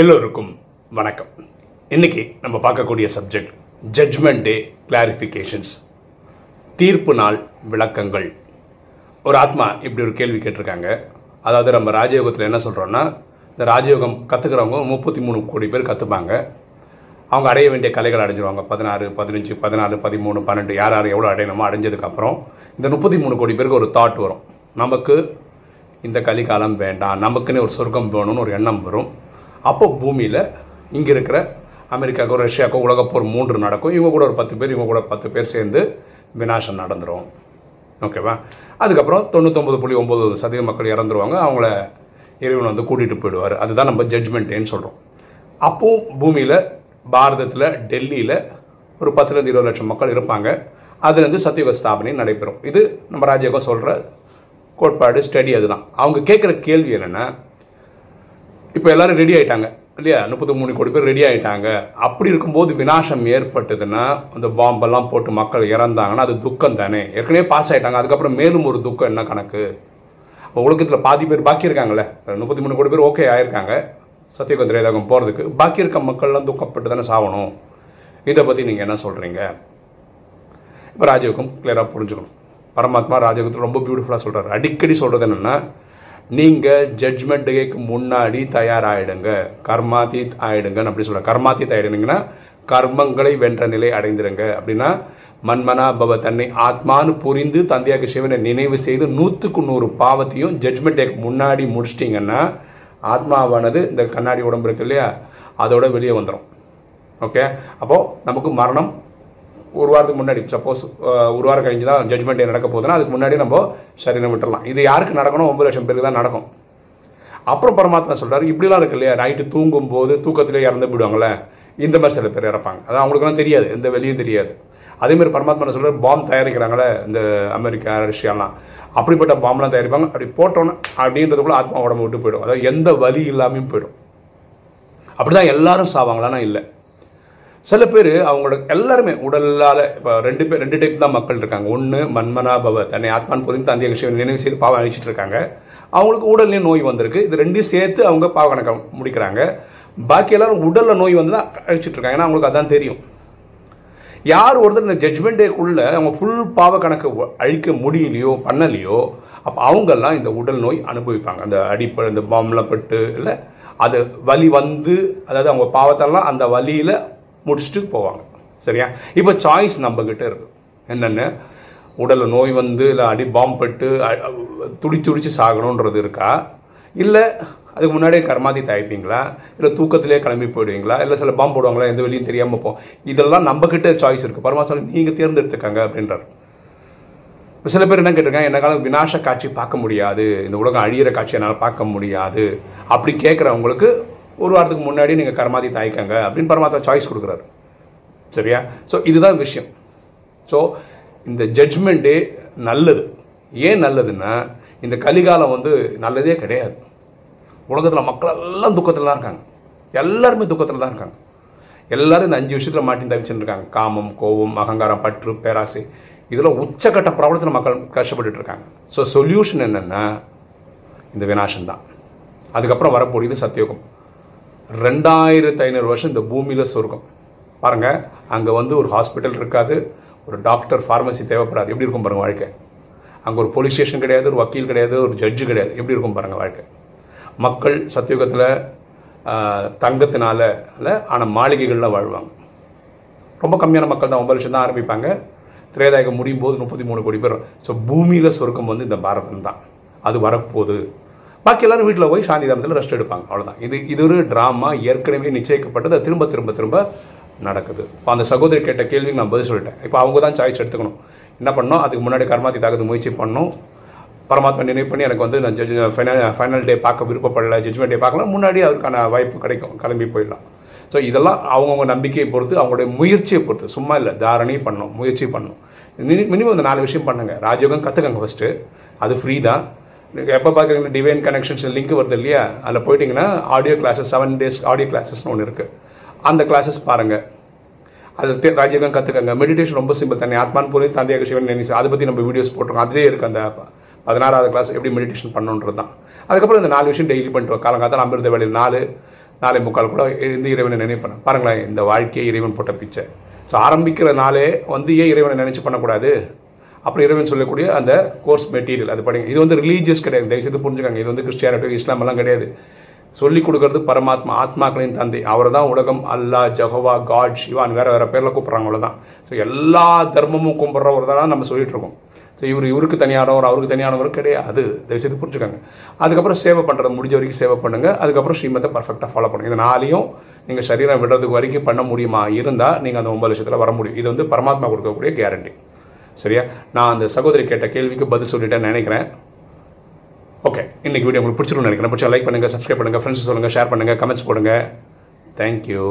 எல்லோருக்கும் வணக்கம். இன்னைக்கு நம்ம பார்க்கக்கூடிய சப்ஜெக்ட் ஜட்ஜ்மெண்ட் டே கிளாரிஃபிகேஷன்ஸ் தீர்ப்பு நாள் விளக்கங்கள். ஒரு ஆத்மா இப்படி ஒரு கேள்வி கேட்டிருக்காங்க. அதாவது நம்ம ராஜயோகத்தில் என்ன சொல்கிறோன்னா இந்த ராஜயோகம் கற்றுக்கிறவங்க முப்பத்தி மூணு கோடி பேர் கற்றுப்பாங்க அவங்க அடைய வேண்டிய கலைகள் அடைஞ்சிருவாங்க. பதினாறு பதினஞ்சு பதினாலு பதிமூணு பன்னெண்டு யார் யார் எவ்வளோ அடையணுமோ அடைஞ்சதுக்கப்புறம் இந்த முப்பத்தி மூணு கோடி பேருக்கு ஒரு தாட் வரும். நமக்கு இந்த கலிகாலம் வேண்டாம். நமக்குன்னு ஒரு சொர்க்கம் வேணும்னு ஒரு எண்ணம் வரும். அப்போ பூமியில் இங்கே இருக்கிற அமெரிக்காவுக்கோ ரஷ்யாவுக்கோ உலகப்போர் மூன்று நடக்கும். இவங்க கூட ஒரு பத்து பேர் இவங்க கூட பத்து பேர் சேர்ந்து வினாசம் நடந்துரும். ஓகேவா அதுக்கப்புறம் தொண்ணூத்தொம்பது புள்ளி ஒம்பது சதவீத மக்கள் இறந்துருவாங்க. அவங்கள இறைவன் வந்து கூட்டிகிட்டு போயிடுவார். அதுதான் நம்ம ஜட்ஜ்மெண்ட்டேன்னு சொல்கிறோம் அப்போ பூமியில் பாரதத்தில் டெல்லியில் ஒரு பத்துலேருந்து இருபது லட்சம் மக்கள் இருப்பாங்க. அதுலேருந்து சத்தியுக ஸ்தாபனை நடைபெறும். இது நம்ம ராஜயோகம் சொல்கிற கோட்பாடு ஸ்டடி அதுதான். அவங்க கேட்குற கேள்வி என்னென்னா இப்போ எல்லாரும் ரெடி ஆயிட்டாங்க. இல்லையா? முப்பத்தி மூணு கோடி பேர் ரெடி ஆயிட்டாங்க. அப்படி இருக்கும்போது வினாசம் ஏற்பட்டதுன்னா அந்த பாம்பெல்லாம் போட்டு மக்கள் இறந்தாங்கன்னா அது துக்கம் தானே. ஏற்கனவே பாஸ் ஆயிட்டாங்க. அதுக்கப்புறம் மேலும் ஒரு துக்கம் என்ன கணக்கு? உலகத்தில் பாதி பேர் பாக்கி இருக்காங்கல்ல? முப்பத்தி மூணு கோடி பேர் ஓகே ஆயிருக்காங்க. சத்தியகுந்த திரேதாகம் போகிறதுக்கு பாக்கி இருக்க மக்கள்லாம் துக்கப்பட்டு தானே சாகணும் இதை பற்றி நீங்கள் என்ன சொல்கிறீங்க இப்போ ராஜயோகம் கிளியராக புரிஞ்சுக்கணும். பரமாத்மா ராஜயோகத்தில் ரொம்ப பியூட்டிஃபுல்லாக சொல்கிறார் அடிக்கடி சொல்கிறது என்னென்னா நீங்கள் ஜட்ஜ்மெண்ட்டுக்கு முன்னாடி தயாராகிடுங்க கர்மாதீத் ஆயிடுங்கன்னு அப்படி சொல்கிறேன் கர்மாதீத் ஆயிடுங்கன்னா கர்மங்களை வென்ற நிலை அடைந்திருங்க. அப்படின்னா மன்மனா பவ தன்னை ஆத்மானு புரிந்து தந்தையாக சிவனை நினைவு செய்து நூற்றுக்கு நூறு பாவத்தையும் ஜட்ஜ்மெண்ட் டேக்கு முன்னாடி முடிச்சிட்டிங்கன்னா ஆத்மாவானது இந்த கண்ணாடி உடம்பு இருக்கு இல்லையா? அதோட வெளியே வந்துடும் ஓகே அப்போது நமக்கு மரணம் ஒரு வாரத்துக்கு முன்னாடி சப்போஸ் ஒரு வாரம் கழிஞ்சு தான் ஜட்மெண்ட் நடக்க போகுதுன்னா அதுக்கு முன்னாடி நம்ம சரீரம் விட்டுறலாம். இது யாருக்கு நடக்கணும்? ஒம்பது லட்சம் பேருக்கு தான் நடக்கும். அப்புறம் பரமாத்மா சொல்கிறாரு இப்படிலாம் இருக்கு இல்லையா? நைட்டு தூங்கும் போது தூக்கத்திலே இறந்து போயிடுவாங்களே இந்த மாதிரி சில பேர் இறப்பாங்க. அது அவங்களுக்குலாம் தெரியாது எந்த வெளியும் தெரியாது. அதேமாதிரி பரமாத்மா சொல்றாரு பாம் தயாரிக்கிறாங்களே இந்த அமெரிக்கா ரஷ்யாலாம். அப்படிப்பட்ட பாம்பெலாம் தயாரிப்பாங்க. அப்படி போட்டோன்னே அப்படின்றதுக்குள்ள ஆத்மா உடம்பு விட்டு போயிடும். அதாவது எந்த வலி இல்லாமையும் போயிடும். அப்படிதான் எல்லாரும் சாவாங்களான்னா இல்லை. சில பேர் அவங்களோட எல்லாருமே உடலால் இப்போ ரெண்டு பேர் ரெண்டு டைப் தான் மக்கள் இருக்காங்க. ஒன்று மன்மனா பவ தன்னை ஆத்மான் புரிந்து தந்தைய விஷயம் நினைவு செய்து பாவம் அழிச்சிட்டு இருக்காங்க. அவங்களுக்கு உடல்லையும் நோய் வந்திருக்கு. இது ரெண்டையும் சேர்த்து அவங்க பாவ கணக்க முடிக்கிறாங்க. பாக்கி எல்லாரும் உடலில் நோய் வந்து தான் அழிச்சிட்டு இருக்காங்க. ஏன்னா அவங்களுக்கு அதான் தெரியும். யார் ஒருத்தர் இந்த ஜட்ஜ்மெண்ட் டேக்குள்ள அவங்க ஃபுல் பாவ கணக்கு அழிக்க முடியலையோ பண்ணலையோ அப்போ அவங்கெல்லாம் இந்த உடல் நோய் அனுபவிப்பாங்க. அந்த அடிப்படை இந்த பாம்பெலாம் பட்டு இல்லை அது வலி வந்து அதாவது அவங்க பாவத்தெல்லாம் அந்த வலியில் முடிச்சுட்டு போவாங்க. சரியா? இப்போ சாய்ஸ் நம்ம கிட்ட இருக்கு. என்னென்ன? உடலில் நோய் வந்து இல்லை அடி பாம்பு பட்டு துடி துடிச்சு சாகணுன்றது இருக்கா? இல்லை அதுக்கு முன்னாடியே கர்மாதி தயப்பீங்களா இல்லை தூக்கத்திலே கிளம்பி போயிடுவீங்களா? இல்லை சில பாம்பு போடுவாங்களா? எந்த வெளியும் தெரியாமல் போ இதெல்லாம் நம்மக்கிட்ட சாய்ஸ் இருக்குது பரமாத்மா நீங்கள் தேர்ந்தெடுத்துக்கங்க அப்படின்றார். இப்போ சில பேர் என்ன கேட்டிருக்காங்க? என்ன காலம் விநாச காட்சி பார்க்க முடியாது? இந்த உலகம் அழியிற காட்சி என்னால் பார்க்க முடியாது? அப்படி கேட்குறவங்களுக்கு ஒரு வாரத்துக்கு முன்னாடி நீங்கள் கர்மாதி தாய்க்கங்க அப்படின்னு பரமாத்மா சாய்ஸ் கொடுக்குறாரு. சரியா? ஸோ இதுதான் விஷயம். ஸோ இந்த ஜட்ஜ்மெண்ட்டே நல்லது. ஏன் நல்லதுன்னா இந்த கலிகாலம் வந்து நல்லதே கிடையாது. உலகத்தில் மக்கள் எல்லாம் துக்கத்தில் தான் இருக்காங்க. எல்லாருமே துக்கத்தில் தான் இருக்காங்க. எல்லாரும் இந்த அஞ்சு விஷயத்தில் மாட்டி தவிச்சுட்டு இருக்காங்க காமம் கோபம் அகங்காரம் பற்று பேராசை. இதில் உச்சக்கட்ட பிரபலத்தில் மக்கள் கஷ்டப்பட்டுட்டு இருக்காங்க ஸோ சொல்யூஷன் என்னென்னா இந்த வினாசம் தான் அதுக்கப்புறம் வரக்கூடியது சத்தியோகம். ரெண்டாயிரத்து ஐநூறு வருஷம் இந்த பூமியில் சொர்க்கம். பாருங்கள் அங்கே வந்து ஒரு ஹாஸ்பிட்டல் இருக்காது ஒரு டாக்டர் ஃபார்மசி தேவைப்படாது. எப்படி இருக்கும் பாருங்கள் வாழ்க்கை? அங்கே ஒரு போலீஸ் ஸ்டேஷன் கிடையாது ஒரு வக்கீல் கிடையாது ஒரு ஜட்ஜு கிடையாது. எப்படி இருக்கும் பாருங்கள் வாழ்க்கை? மக்கள் சத்தியுகத்தில் தங்கத்தினால இல்லை ஆனால் மாளிகைகளில் வாழ்வாங்க. ரொம்ப கம்மியான மக்கள் தான் ஒன்பது லட்சம் தான் ஆரம்பிப்பாங்க. திரேதாயகம் முடியும் போது முப்பத்தி மூணு கோடி பேர் ஸோ பூமியில் சொர்க்கம் வந்து இந்த பாரதம் தான் அது வரப்போகுது. பாக்கி எல்லாரும் வீட்டில் போய் சாந்தி தாமத்தில் ரெஸ்ட் எடுப்பாங்க. அவ்வளோதான் இது இது ஒரு ட்ராமா ஏற்கனவே நிச்சயிக்கப்பட்டது. திரும்ப திரும்ப திரும்ப நடக்குது. இப்போ அந்த சகோதரி கேட்ட கேள்விக்கு நான் பதில் சொல்லிட்டேன். இப்போ அவங்க தான் சாய்ஸ் எடுத்துக்கணும். என்ன பண்ணோம் அதுக்கு முன்னாடி கர்மாத்தி தாக்கத்து முயற்சி பண்ணோம் பரமாத்மா நினைவு பண்ணி எனக்கு வந்து நான் ஜட்ஜ் ஃபைனல் ஃபைனல் டே பார்க்க விருப்பப்படல ஜட்ஜ்மெண்ட் டே பார்க்கலாம் முன்னாடி அதுக்கான வாய்ப்பு கிடைக்கும். கிளம்பி போயிடலாம். ஸோ இதெல்லாம் அவங்கவுங்க நம்பிக்கையை பொறுத்து அவங்களுடைய முயற்சியை பொறுத்து. சும்மா இல்லை தாரணை பண்ணணும் முயற்சி பண்ணணும். மினிமம் இந்த நாலு விஷயம் பண்ணுங்க. ராஜயோகம் கற்றுக்கங்க ஃபஸ்ட்டு அது ஃப்ரீ தான். நீங்கள் எப்போ பார்க்குறீங்கன்னா டிவைன் கனெக்ஷன்ஸ் லிங்க் வருது இல்லையா? அதில் போயிட்டீங்கன்னா audio classes seven days audio கிளாஸஸ்னு ஒன்று இருக்குது அந்த கிளாஸஸ் பாருங்கள் அது ராஜயோகம் கற்றுக்கங்க மெடிடேஷன் ரொம்ப சிம்பிள் தண்ணி. ஆத்மான் பூரி தந்தையாக சிவன் நினைச்சு அதை பற்றி நம்ம வீடியோஸ் போட்டிருக்கோம். அதிலே இருக்குது அந்த பதினாறாவது கிளாஸ் எப்படி மெடிடேஷன் பண்ணணுன்றது தான். அதுக்கப்புறம் இந்த நாலு விஷயம் டெய்லி பண்ணிட்டு காலங்காத்தால் அமிர்த வேலையில் நாலு நாளை முக்கால் கூட இருந்து இறைவனை நினைப்பேன் பாருங்களேன் இந்த வாழ்க்கையை இறைவன் போட்ட பிச்சை. ஸோ ஆரம்பிக்கிற நாளே வந்து ஏன் இறைவனை நினைச்சு பண்ணக்கூடாது? அப்புறம் இறைவன் சொல்லக்கூடிய அந்த கோர்ஸ் மெட்டீரியல் அது படிங்க. இது வந்து ரிலீஜியஸ் கிடையாது. தயவுசெய்து புரிஞ்சுக்காங்க. இது வந்து கிறிஸ்டியானிட்டி இஸ்லாம் எல்லாம் கிடையாது. சொல்லிக் கொடுக்கறது பரமாத்மா ஆத்மாக்களின் தந்தை. அவர் தான் உலகம். அல்லாஹ் ஜஹவா காட் சிவான் வேற வேற பேரில் கூப்பிட்றாங்க அவ்வளோதான் ஸோ எல்லா தர்மமும் கும்பிட்றவர் தான் நம்ம சொல்லிட்டு இருக்கோம். ஸோ இவர் இவருக்கு தனியானவர் அவருக்கு தனியானவர் கிடையாது. தயவுசெய்து புரிஞ்சுக்காங்க. அதுக்கப்புறம் சேவை பண்ணுறது முடிஞ்ச வரைக்கும் சேவை பண்ணுங்க. அதுக்கப்புறம் ஸ்ரீமத்தை பர்ஃபெக்டாக ஃபாலோ பண்ணுங்க. இந்த நாளையும் நீங்கள் சரீரம் விடுறதுக்கு வரைக்கும் பண்ண முடியுமா? இருந்தால் நீங்கள் அந்த ஒன்பது லட்சத்தில் வர முடியும். இது வந்து பரமாத்மா கொடுக்கக்கூடிய கேரண்டி சரியா? நான் அந்த சகோதரி கேட்ட கேள்விக்கு பதில் சொல்லிட்டேன்னு நினைக்கிறேன். ஓகே இன்னைக்கு வீடியோ உங்களுக்கு பிடிச்சிருன்னு நினைக்கிறேன். பிடிச்சா லைக் பண்ணுங்கள் சப்ஸ்கிரைப் பண்ணுங்கள் ஃப்ரெண்ட்ஸ் சொல்லுங்கள் ஷேர் பண்ணுங்கள் கமெண்ட்ஸ் போடுங்க. தேங்க்யூ